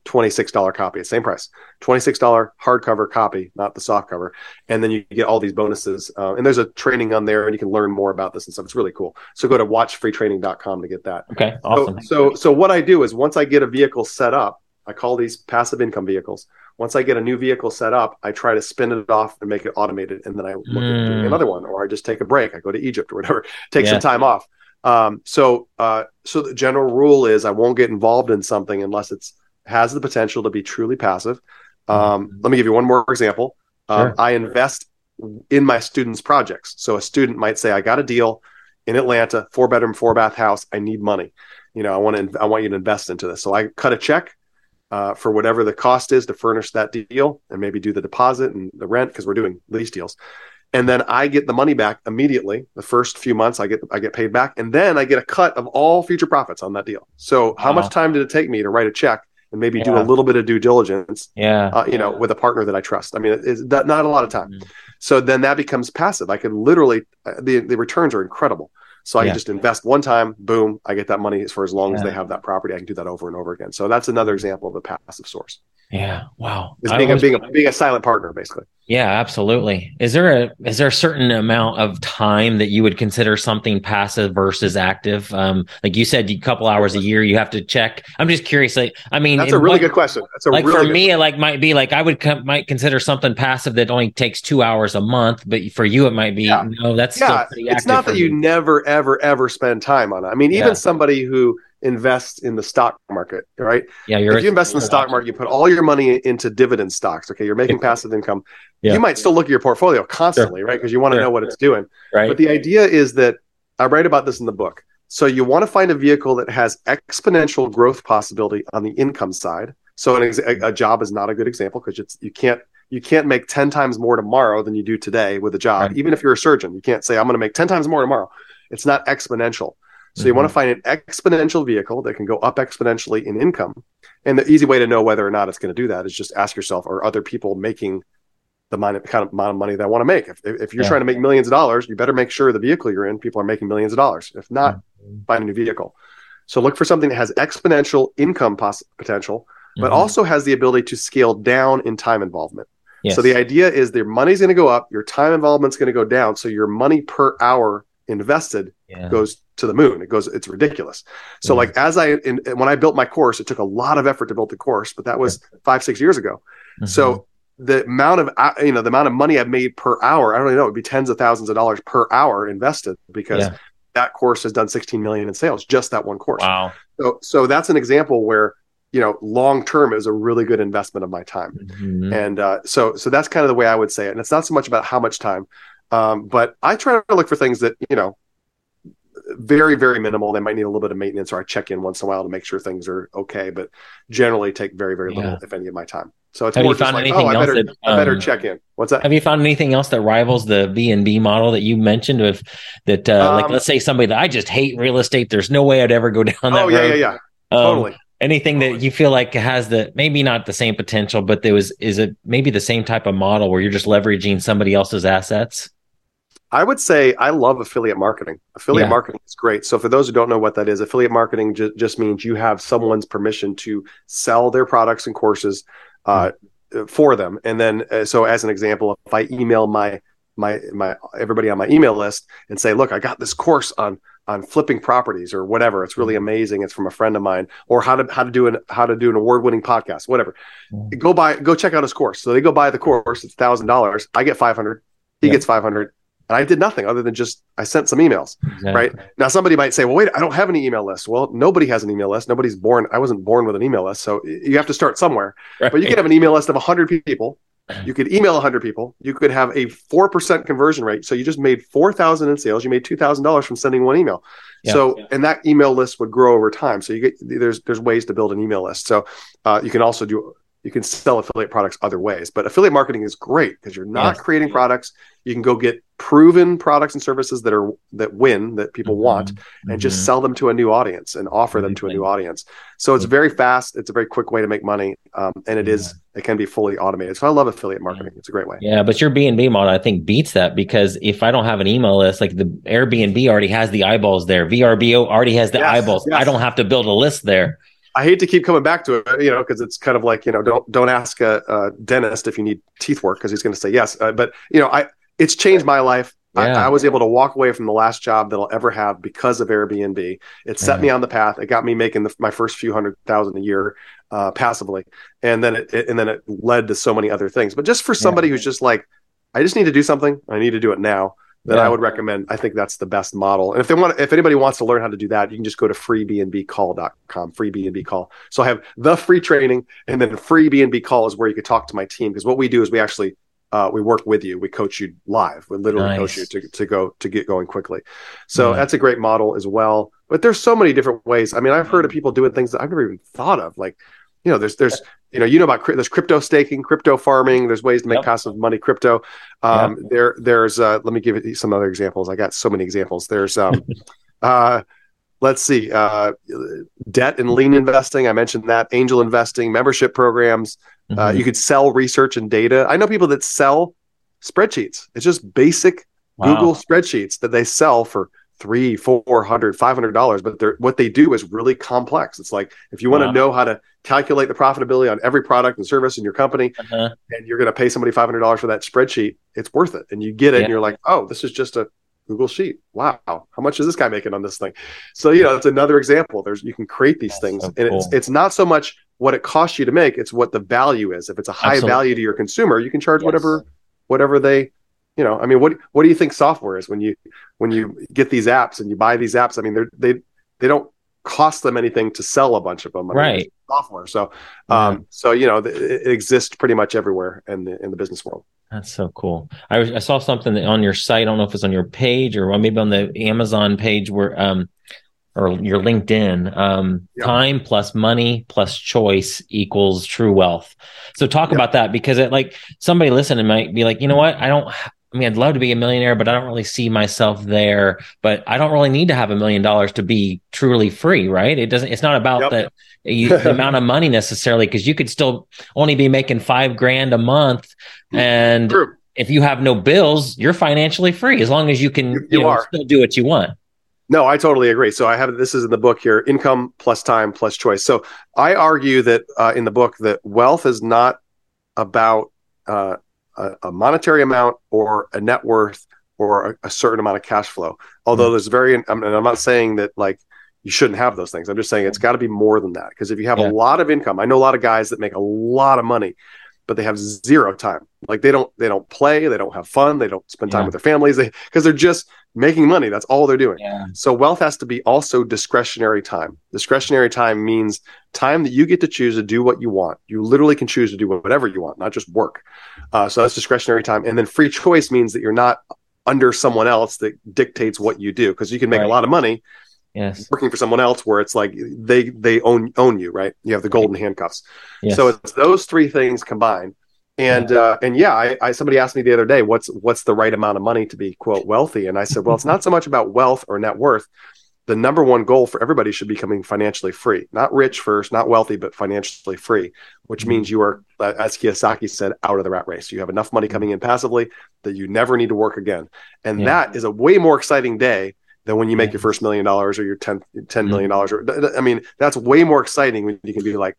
Speaker 3: $26 copy, same price, $26 hardcover copy, not the soft cover. And then you get all these bonuses. Uh, and there's a training on there and you can learn more about this and stuff. It's really cool. So go to watchfreetraining.com to get that.
Speaker 2: Okay. Awesome.
Speaker 3: So, so, so what I do is once I get a vehicle set up, I call these passive income vehicles once I get a new vehicle set up, I try to spin it off and make it automated, and then I look mm. at doing hmm. another one, or I just take a break. I go to Egypt or whatever, take yeah. some time off. Um, so, uh, so the general rule is I won't get involved in something unless it's has the potential to be truly passive. Um, mm. Let me give you one more example. Um, I invest in my students' projects. So a student might say, "I got a deal in Atlanta, four bedroom, four bath house. I need money. You know, I want to, I want you to invest into this." So I cut a check uh, for whatever the cost is to furnish that deal and maybe do the deposit and the rent because we're doing lease deals and then I get the money back immediately. The first few months, I get I get paid back, and then I get a cut of all future profits on that deal. So, how much time did it take me to write a check and maybe yeah. do a little bit of due diligence?
Speaker 2: Yeah,
Speaker 3: uh, you know, with a partner that I trust. I mean, it's not a lot of time. Mm-hmm. So then that becomes passive. I could literally uh, the the returns are incredible. So I yeah. can just invest one time, boom, I get that money for as long yeah. as they have that property. I can do that over and over again. So that's another example of a passive source.
Speaker 2: Yeah. Wow.
Speaker 3: It's being, was, a, being a being a silent partner, basically.
Speaker 2: Yeah, absolutely. Is there a is there a certain amount of time that you would consider something passive versus active? Um, like you said, a couple hours a year you have to check. I'm just curious. Like, I mean,
Speaker 3: that's a really what, good question. That's a
Speaker 2: like
Speaker 3: really
Speaker 2: for me, it like might be like I would com- might consider something passive that only takes two hours a month, but for you it might be yeah. no. That's yeah.
Speaker 3: it's not that you never ever ever spend time on it. I mean, even yeah. somebody who invest in the stock market, right?
Speaker 2: Yeah,
Speaker 3: if you invest in the stock market, you put all your money into dividend stocks. Okay, you're making passive income. Yeah. You might still look at your portfolio constantly, sure. right? Because you want to sure. know what it's doing.
Speaker 2: Right.
Speaker 3: But the idea is that I write about this in the book. So you want to find a vehicle that has exponential growth possibility on the income side. So an ex- a job is not a good example because you can't you can't make 10 times more tomorrow than you do today with a job. Right. Even if you're a surgeon, you can't say I'm going to make 10 times more tomorrow. It's not exponential. So mm-hmm. you want to find an exponential vehicle that can go up exponentially in income. And the easy way to know whether or not it's going to do that is just ask yourself, are other people making the kind of amount of money that I want to make? If, if you're yeah. trying to make millions of dollars, you better make sure the vehicle you're in, people are making millions of dollars. If not, mm-hmm. find a new vehicle. So look for something that has exponential income poss- potential, but mm-hmm. also has the ability to scale down in time involvement. Yes. So the idea is their money's going to go up, your time involvement's going to go down. So your money per hour invested yeah. goes to the moon. It goes, it's ridiculous. So yeah. like as I, in, when I built my course, it took a lot of effort to build the course, but that was yeah. five, six years ago. Mm-hmm. So the amount of, uh, you know, the amount of money I've made per hour, I don't even know, it would be tens of thousands of dollars per hour invested because that course has done 16 million in sales, just that one course.
Speaker 2: Wow.
Speaker 3: So, so that's an example where, you know, long term it was a really good investment of my time. Mm-hmm. And uh, so, so that's kind of the way I would say it. And it's not so much about how much time, um, but I try to look for things that, you know, very, very minimal. They might need a little bit of maintenance or I check in once in a while to make sure things are okay, but generally take very, very little, yeah. if any, of my time. So it's
Speaker 2: have more you found like, anything oh, else I better,
Speaker 3: that, um, I better check in. What's that?
Speaker 2: Have you found anything else that rivals the B and B model that you mentioned? With that, uh, um, like let's say somebody that I just hate real estate. There's no way I'd ever go down that. Oh
Speaker 3: yeah, road. yeah, yeah. Um, totally.
Speaker 2: Anything that you feel like has the maybe not the same potential, but there was is it maybe the same type of model where you're just leveraging somebody else's assets?
Speaker 3: I would say I love affiliate marketing. Affiliate yeah. marketing is great. So for those who don't know what that is, affiliate marketing ju- just means you have someone's permission to sell their products and courses uh, mm-hmm. for them. And then, uh, so as an example, if I email my my my everybody on my email list and say, look, I got this course on on flipping properties or whatever. It's really amazing. It's from a friend of mine, or how to how to do an how to do an award winning podcast, whatever. Mm-hmm. Go buy go check out his course. So they go buy the course. It's thousand dollars. I get five hundred. He gets five hundred. And I did nothing other than just I sent some emails. Exactly. Right now, somebody might say, "Well, wait, I don't have an email list." Well, nobody has an email list. Nobody's born. I wasn't born with an email list, so you have to start somewhere. Right. But you can have an email list of hundred people you could email 100 people. You could have a 4% conversion rate. So you just made 4000 in sales. You made $2000 from sending one email. Yeah, so yeah. and that email list would grow over time. So you get there's there's ways to build an email list. So uh, you can also do you can sell affiliate products other ways but affiliate marketing is great because you're not yes. creating products. You can go get proven products and services that are that win that people mm-hmm. want and mm-hmm. just sell them to a new audience and offer them to a new audience. So it's very fast. It's a very quick way to make money um, and it yeah. is it can be fully automated. So i love affiliate marketing. It's a great way.
Speaker 2: Yeah but your b&b model i think beats that because if i don't have an email list like the airbnb already has the eyeballs there. Vrbo already has the yes, eyeballs. Yes. i don't have to build a list there
Speaker 3: I hate to keep coming back to it, you know, because it's kind of like you know, don't don't ask a, a dentist if you need teeth work because he's going to say yes. Uh, but you know, I it's changed my life. Yeah. I, I, was able to walk away from the last job that I'll ever have because of Airbnb. It set yeah. me on the path. It got me making the, my first few hundred thousand a year uh, passively, and then it, it, and then it led to so many other things. But just for somebody yeah. who's just like, I just need to do something. I need to do it now. Then I would recommend. I think that's the best model. And if they want, if anybody wants to learn how to do that, you can just go to freebnbcall.com. Free BNB call. So I have the free training, and then free BNB call is where you could talk to my team because what we do is we actually uh, we work with you. We coach you live. We literally nice. coach you to, to go to get going quickly. So yeah. that's a great model as well. But there's so many different ways. I mean, I've heard of people doing things that I've never even thought of. Like, you know, there's there's you know you know about there's crypto staking, crypto farming. There's ways to make yep. passive money crypto. Um, yep. There there's uh, let me give you some other examples. I got so many examples. There's um, uh, let's see uh, debt and lien investing i mentioned that angel investing membership programs uh, mm-hmm. uh, you could sell research and data i know people that sell spreadsheets it's just basic wow. google spreadsheets that they sell for three four hundred five hundred dollars but they're what they do is really complex it's like if you want wow. to know how to calculate the profitability on every product and service in your company uh-huh. and you're going to pay somebody $500 for that spreadsheet it's worth it and you get it yeah. and you're like oh this is just a Google Sheet. Wow, how much is this guy making on this thing? So you know, it's another example. There's you can create these That's things, so and it's it's not so much what it costs you to make; it's what the value is. If it's a high Absolutely. value to your consumer, you can charge yes. whatever whatever they. You know, I mean, what what do you think software is when you when you get these apps and you buy these apps? I mean, they're they they don't cost them anything to sell a bunch of them. I
Speaker 2: right. Mean,
Speaker 3: software. So, um, yeah. so you know, it exists pretty much everywhere in the in the business world.
Speaker 2: That's so cool. I, I saw something on your site. I don't know if it's on your page or maybe on the Amazon page where, um, or your LinkedIn. Um, yeah. Time plus money plus choice equals true wealth. So talk yeah. about that because it like somebody listening might be like, you know what? I don't. I mean, I'd love to be a millionaire, but I don't really see myself there. But I don't really need to have a million dollars to be truly free, right? It doesn't. It's not about yep. the, you, the amount of money necessarily, because you could still only be making five grand a month, and True. if you have no bills, you're financially free as long as you can you, you, you know, still do what you want.
Speaker 3: No, I totally agree. So I have this is in the book here: income plus time plus choice. So I argue that uh, in the book that wealth is not about uh, a, a monetary amount or a net worth or a, a certain amount of cash flow. Although mm-hmm. there's very, I mean, I'm not saying that like you shouldn't have those things. I'm just saying it's got to be more than that. Because if you have yeah. a lot of income, I know a lot of guys that make a lot of money, but they have zero time. Like they don't they don't play, they don't have fun, they don't spend time yeah. with their families, they because they're just making money. That's all they're doing. Yeah. So wealth has to be also discretionary time. Discretionary time means time that you get to choose to do what you want. You literally can choose to do whatever you want, not just work. Uh, so that's discretionary time. And then free choice means that you're not under someone else that dictates what you do because you can make right. a lot of money
Speaker 2: yes
Speaker 3: working for someone else where it's like they they own own you right you have the golden handcuffs yes. so it's those three things combined and uh, and yeah I, I somebody asked me the other day what's what's the right amount of money to be quote wealthy? And i said well it's not so much about wealth or net worth. The number one goal for everybody should be becoming financially free. Not rich first not wealthy but financially free which mm-hmm. means you are as kiyosaki said out of the rat race. You have enough money coming in passively that you never need to work again. And yeah. that is a way more exciting day than when you make your first million dollars or your 10, $10 million. Or I mean, that's way more exciting when you can be like,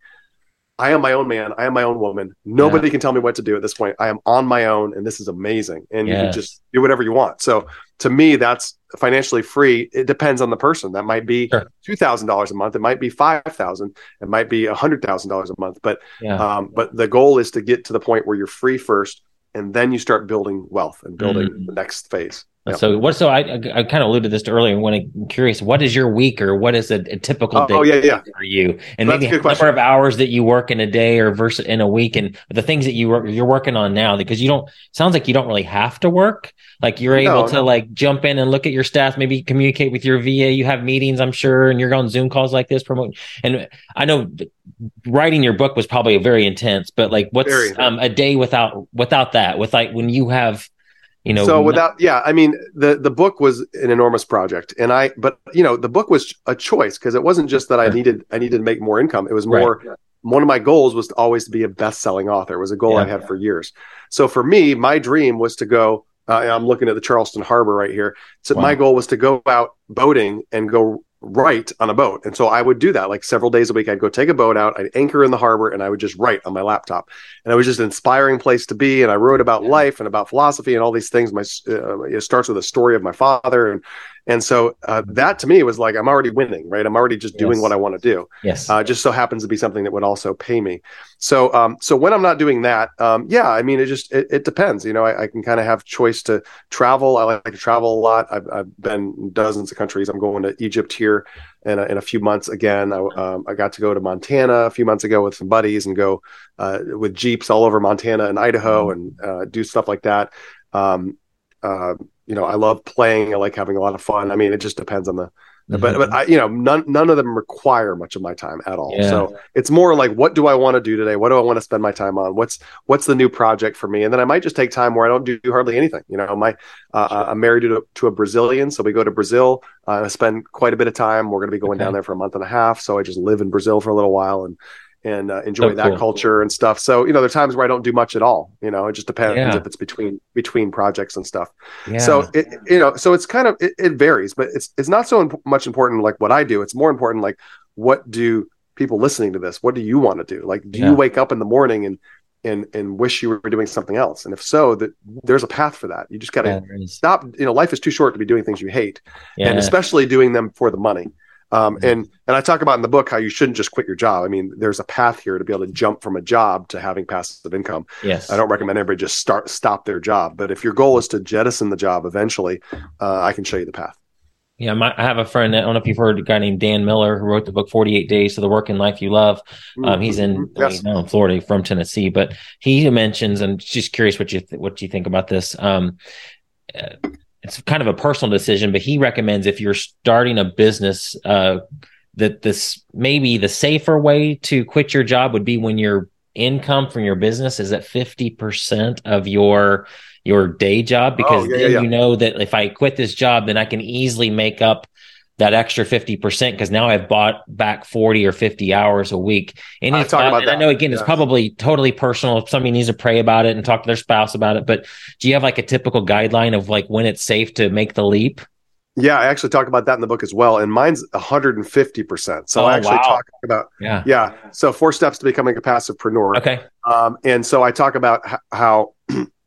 Speaker 3: I am my own man. I am my own woman. Nobody yeah. can tell me what to do at this point. I am on my own, and this is amazing. And yes. you can just do whatever you want. So to me, that's financially free. It depends on the person. That might be sure. two thousand dollars a month. It might be five thousand. It might be a hundred thousand dollars a month. But yeah. um, but the goal is to get to the point where you're free first, and then you start building wealth and building mm. the next phase.
Speaker 2: So what? So I, I kind of alluded to this earlier. When I'm curious, what is your week or what is a, a typical
Speaker 3: oh,
Speaker 2: day
Speaker 3: oh, yeah, yeah.
Speaker 2: for you? And maybe the number of hours that you work in a day or versus in a week, and the things that you you're working on now. Because you don't sounds like you don't really have to work. Like you're able no, to no. like jump in and look at your stats, maybe communicate with your VA. You have meetings, I'm sure, and you're on Zoom calls like this. Promote. And I know writing your book was probably very intense, but like what's um, a day without without that? With like when you have you know
Speaker 3: so without yeah i mean the the book was an enormous project and i but you know the book was a choice because it wasn't just that i needed i needed to make more income it was more right. one of my goals was to always to be a best-selling author it was a goal yeah. i had for years so for me my dream was to go uh, i'm looking at the charleston harbor right here so wow. my goal was to go out boating and go write on a boat. And so I would do that like several days a week. I'd go take a boat out, I'd anchor in the harbor, and I would just write on my laptop. And it was just an inspiring place to be. And I wrote about yeah. life and about philosophy and all these things. My uh, it starts with a story of my father and and so uh, that to me was like, I'm already winning, right? I'm already just doing yes. what I want to do.
Speaker 2: Yes.
Speaker 3: Uh, just so happens to be something that would also pay me. So, um, so when I'm not doing that, um, yeah, I mean, it just, it, it depends. You know, I, I can kind of have choice to travel. I like to travel a lot. I've, I've been in dozens of countries. I'm going to Egypt here in a, in a few months again. I, um, I got to go to Montana a few months ago with some buddies and go uh, with Jeeps all over Montana and Idaho mm-hmm. and uh, do stuff like that. You know, I love playing. I like having a lot of fun. I mean, it just depends on the, mm-hmm. but but I, you know, none none of them require much of my time at all. Yeah. So it's more like, what do I want to do today? What do I want to spend my time on? What's what's the new project for me? And then I might just take time where I don't do hardly anything. You know, my uh, sure. I'm married to, to a Brazilian, so we go to Brazil. Uh, I spend quite a bit of time. We're going to be going okay. down there for a month and a half, so I just live in Brazil for a little while and and uh, enjoy that cool. culture and stuff. So you know, there are times where I don't do much at all. You know, it just depends yeah. if it's between between projects and stuff. Yeah. So it you know, so it's kind of it, it varies, but it's it's not so imp- much important like what I do. It's more important like what do people listening to this? What do you want to do? Like, do yeah. you wake up in the morning and and and wish you were doing something else? And if so, that there's a path for that. You just got to stop. You know, life is too short to be doing things you hate, and especially doing them for the money. Um, mm-hmm. and and I talk about in the book how you shouldn't just quit your job. I mean, there's a path here to be able to jump from a job to having passive income.
Speaker 2: Yes,
Speaker 3: I don't recommend everybody just start stop their job, but if your goal is to jettison the job eventually, uh, I can show you the path.
Speaker 2: Yeah, my, I have a friend. I don't know if you've heard a guy named Dan Miller who wrote the book Forty Eight Days to the Work and Life You Love. Um, he's in mm-hmm. yes. in Florida, from Tennessee, but he mentions, and just curious what you th- what you think about this. Um, it's kind of a personal decision, but he recommends if you're starting a business, uh, that this maybe the safer way to quit your job would be when your income from your business is at 50% of your your day job because oh, yeah, then yeah. you know that if I quit this job, then I can easily make up that extra 50% because now I've bought back 40 or 50 hours a week. And, I, talk about and I know again, yeah. it's probably totally personal. If somebody needs to pray about it and talk to their spouse about it, but do you have like a typical guideline of like when it's safe to make the leap?
Speaker 3: Yeah, I actually talk about that in the book as well. And mine's 150%. So oh, I actually wow. talk about, yeah. Yeah. So four steps to becoming a passivepreneur.
Speaker 2: Okay.
Speaker 3: Um, and so I talk about how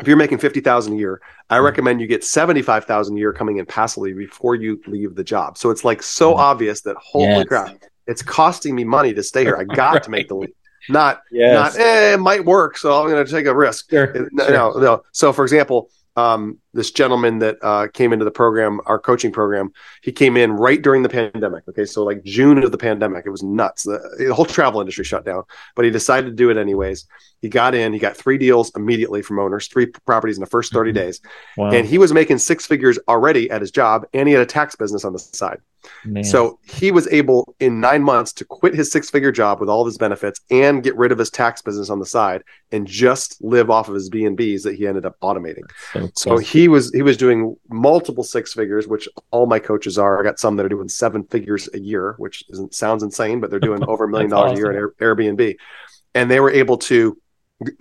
Speaker 3: if you're making 50,000 a year, I mm-hmm. recommend you get 75,000 a year coming in passively before you leave the job. So it's like so mm-hmm. obvious that holy yes. crap, it's costing me money to stay here. I got right. to make the leap. Not, yes. not, eh, it might work. So I'm going to take a risk. Sure. No, sure. no, no. So for example, um, this gentleman that uh, came into the program, our coaching program, he came in right during the pandemic. Okay, so like June of the pandemic, it was nuts. The, the, whole travel industry shut down, but he decided to do it anyways. He got in, he got three deals immediately from owners, three properties in the first 30 mm-hmm. days, wow. and he was making six figures already at his job, and he had a tax business on the side. Man. So he was able in nine months to quit his six figure job with all of his benefits and get rid of his tax business on the side and just live off of his B and B's that he ended up automating. So, so he was he was doing multiple six figures, which all my coaches are. I got some that are doing seven figures a year, which isn't sounds insane, but they're doing over a million dollars awesome. a year at Air, Airbnb, and they were able to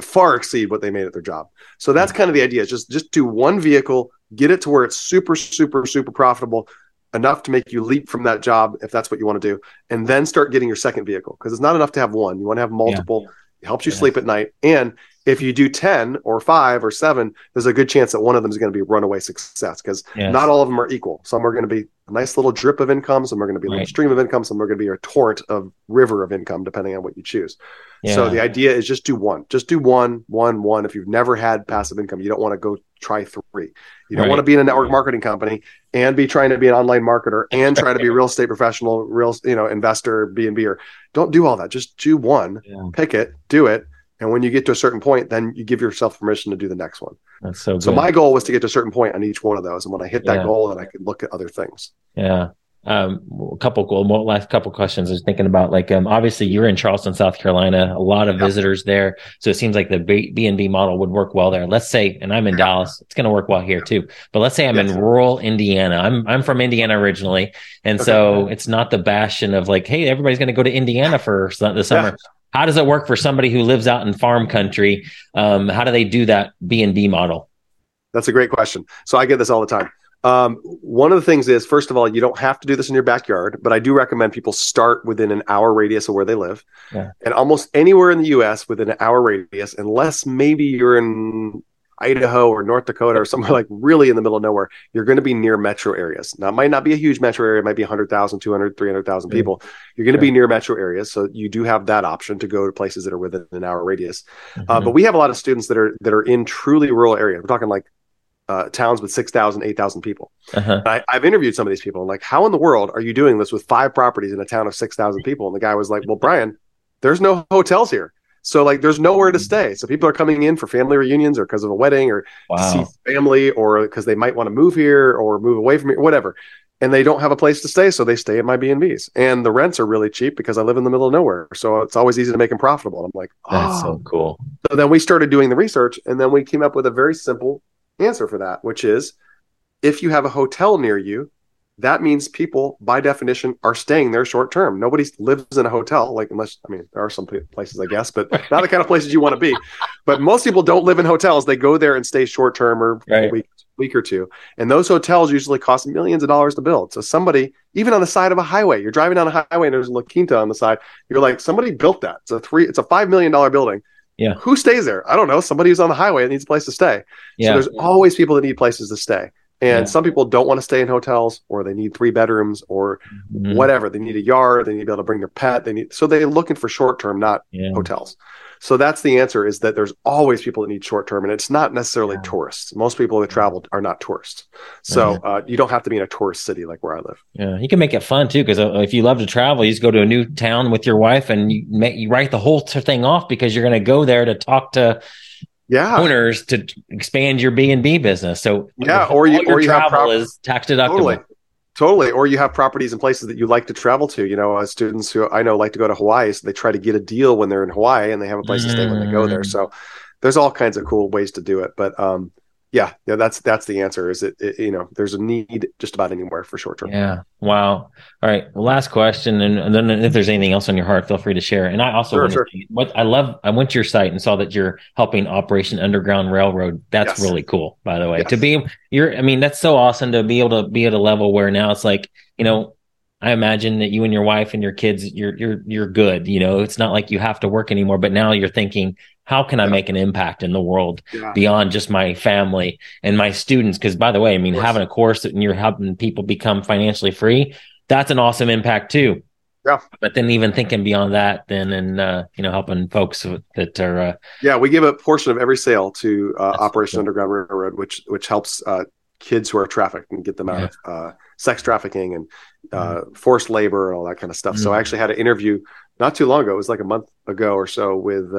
Speaker 3: far exceed what they made at their job. So that's mm-hmm. kind of the idea: is just just do one vehicle, get it to where it's super super super profitable enough to make you leap from that job if that's what you want to do, and then start getting your second vehicle because it's not enough to have one. You want to have multiple. Yeah. It helps you yes. sleep at night. And if you do 10 or five or seven, there's a good chance that one of them is going to be runaway success because yes. not all of them are equal. Some are going to be a nice little drip of income, some are going to be a little stream of income, some are going to be a torrent of river of income, depending on what you choose. Yeah. So the idea is just do one, just do one, one, one. If you've never had passive income, you don't want to go try three. You don't right. want to be in a network marketing company and be trying to be an online marketer and try to be a real estate professional, real you know investor, B and B. Or don't do all that. Just do one, yeah. pick it, do it, and when you get to a certain point, then you give yourself permission to do the next one.
Speaker 2: That's so. Good.
Speaker 3: So my goal was to get to a certain point on each one of those, and when I hit that yeah. goal, then I could look at other things.
Speaker 2: Yeah um, a couple cool last couple questions. I was thinking about like um, obviously you're in Charleston, South Carolina, a lot of yep. visitors there, so it seems like the B and B model would work well there. Let's say, and I'm in Dallas, it's going to work well here too. But let's say I'm yes. in rural Indiana. I'm I'm from Indiana originally, and okay. so it's not the bastion of like, hey, everybody's going to go to Indiana for the summer. Yeah. How does it work for somebody who lives out in farm country? Um, how do they do that B and B model?
Speaker 3: That's a great question. So I get this all the time. Um, one of the things is, first of all, you don't have to do this in your backyard, but I do recommend people start within an hour radius of where they live. Yeah. And almost anywhere in the US within an hour radius, unless maybe you're in Idaho or North Dakota or somewhere like really in the middle of nowhere, you're going to be near metro areas. Now, it might not be a huge metro area, it might be 100,000, 200, 300,000 people. You're going to be near metro areas. So you do have that option to go to places that are within an hour radius. Uh, mm-hmm. Uh, but we have a lot of students that are that are in truly rural areas. We're talking like uh, towns with 6,000, 8,000 people. Uh-huh. I, have interviewed some of these people. And like, how in the world are you doing this with five properties in a town of 6,000 people? And the guy was like, well, Brian, there's no hotels here. So like, there's nowhere to mm. stay. So people are coming in for family reunions or because of a wedding or wow. to see family or because they might want to move here or move away from here, whatever. And they don't have a place to stay. So they stay at my B&Bs and the rents are really cheap because I live in the middle of nowhere. So it's always easy to make them profitable. I'm like,
Speaker 2: oh. that's so oh. cool.
Speaker 3: So then we started doing the research and then we came up with a very simple answer for that, which is if you have a hotel near you, that means people, by definition, are staying there short term. Nobody lives in a hotel, like unless I mean there are some places, I guess, but not the kind of places you want to be. But most people don't live in hotels; they go there and stay short term or right. a week, week or two. And those hotels usually cost millions of dollars to build. So somebody, even on the side of a highway, you're driving down a highway and there's a La Quinta on the side. You're like, somebody built that. It's a three, it's a five million dollar building
Speaker 2: yeah.
Speaker 3: Who stays there? I don't know. Somebody who's on the highway that needs a place to stay. Yeah. So there's always people that need places to stay. And yeah. some people don't want to stay in hotels or they need three bedrooms or mm-hmm. whatever. They need a yard. They need to be able to bring their pet. They need so they're looking for short term, not yeah. hotels. So that's the answer is that there's always people that need short term and it's not necessarily yeah. tourists. Most people that travel are not tourists. So uh, you don't have to be in a tourist city like where I live.
Speaker 2: Yeah. You can make it fun too. Cause uh, if you love to travel, you just go to a new town with your wife and you make, you write the whole thing off because you're going to go there to talk to
Speaker 3: yeah
Speaker 2: owners to expand your B and B business. So
Speaker 3: yeah, or you, or you
Speaker 2: travel have is tax deductible.
Speaker 3: Totally. Totally. Or you have properties and places that you like to travel to. You know, uh, students who I know like to go to Hawaii, so they try to get a deal when they're in Hawaii and they have a place mm. to stay when they go there. Mm. So there's all kinds of cool ways to do it. But um, yeah, yeah, that's that's the answer. Is it, it, you know there's a need just about anywhere for short term.
Speaker 2: Yeah. Wow. All right. Well, last question, and, and, then if there's anything else on your heart, feel free to share. And I also sure, sure. what I love. I went to your site and saw that you're helping Operation Underground Railroad. That's yes. really cool, by the way. Yes. To be you're, I mean, that's so awesome to be able to be at a level where now it's like you know I imagine that you and your wife and your kids, you're you're you're good. You know, it's not like you have to work anymore. But now you're thinking, how can I make an impact in the world yeah. beyond just my family and my students? Because by the way, I mean, having a course and you're helping people become financially free, that's an awesome impact too.
Speaker 3: Yeah.
Speaker 2: But then even thinking beyond that, then and uh, you know helping folks that are uh,
Speaker 3: yeah, we give a portion of every sale to uh, Operation cool. Underground Railroad, which which helps uh, kids who are trafficked and get them out yeah. of uh, sex trafficking and uh, mm-hmm. forced labor and all that kind of stuff. Mm-hmm. So I mm-hmm. actually had an interview not too long ago. It was like a month ago or so with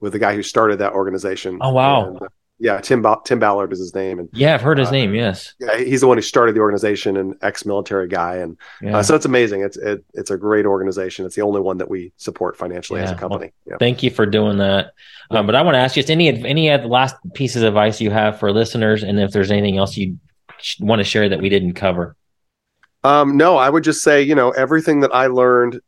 Speaker 3: with the guy who started that organization.
Speaker 2: Oh wow. And, uh,
Speaker 3: yeah, Tim ba- Tim Ballard is his name, and
Speaker 2: yeah, I've heard his uh, name. Yes,
Speaker 3: yeah, he's the one who started the organization, and ex-military guy, and uh, yeah. uh, so it's amazing. It's it, it's a great organization. It's the only one that we support financially yeah. as a company.
Speaker 2: Well, yeah. Thank you for doing that. Um, but I want to ask you just any any last pieces of advice you have for listeners, and if there's anything else you want to share that we didn't cover.
Speaker 3: Um, no, I would just say, you know, everything that I learned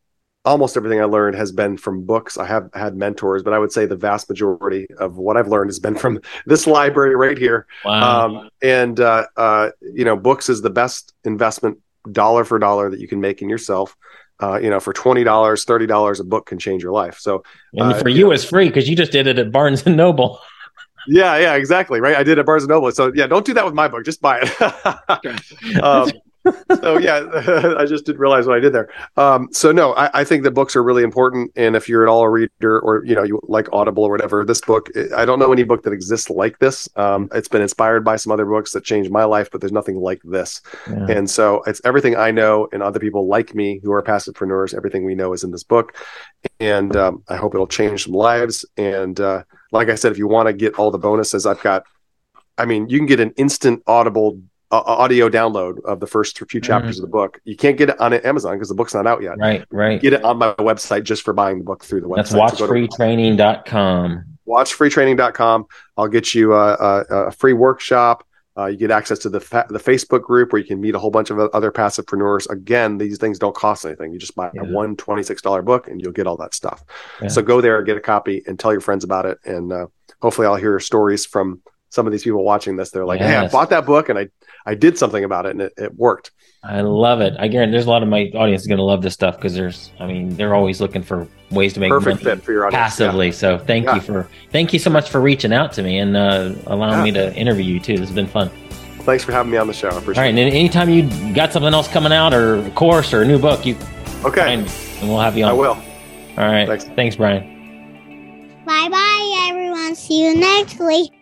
Speaker 3: almost everything I learned has been from books. I have had mentors, but I would say the vast majority of what I've learned has been from this library right here. Wow. Um, and uh, uh, you know, books is the best investment dollar for dollar that you can make in yourself. Uh, you know, for twenty dollars, thirty dollars, a book can change your life. So,
Speaker 2: and for you, it's free because you just did it at Barnes and Noble.
Speaker 3: Yeah, yeah, exactly. Right. I did at Barnes and Noble. So yeah, don't do that with my book. Just buy it. um, so yeah, I just didn't realize what I did there. Um, so no, I, I, think the books are really important. And if you're at all a reader or you know you like Audible or whatever, this book I don't know any book that exists like this. Um, it's been inspired by some other books that changed my life, but there's nothing like this. Yeah. And so it's everything I know and other people like me who are passivepreneurs. Everything we know is in this book, and um, I hope it'll change some lives. And uh, like I said, if you want to get all the bonuses, I've got. I mean, you can get an instant Audible uh, audio download of the first few chapters mm-hmm. of the book. You can't get it on Amazon because the book's not out yet.
Speaker 2: Right, right.
Speaker 3: Get it on my website just for buying the book through the website.
Speaker 2: That's watchfreetraining.com.
Speaker 3: Watchfreetraining.com. I'll get you a, a, a free workshop. Uh, you get access to the fa- the Facebook group where you can meet a whole bunch of other passivepreneurs. Again, these things don't cost anything. You just buy yeah. a one twenty six dollar book and you'll get all that stuff. Yeah. So go there, get a copy, and tell your friends about it. And uh, hopefully, I'll hear stories from some of these people watching this. They're like, yes. "Hey, I bought that book and I I did something about it and it, it worked.
Speaker 2: I love it. I guarantee there's a lot of my audience is going to love this stuff because there's, I mean, they're always looking for ways to make
Speaker 3: perfect fit for your audience
Speaker 2: passively. Yeah. So thank yeah. you for, thank you so much for reaching out to me and uh, allowing yeah. me to interview you too. This has been fun.
Speaker 3: Thanks for having me on the show. I appreciate
Speaker 2: All right, it. And anytime you got something else coming out or a course or a new book, you
Speaker 3: okay,
Speaker 2: and we'll have you on.
Speaker 3: I will.
Speaker 2: All right. Thanks, Thanks Brian.
Speaker 1: Bye bye, everyone. See you next week.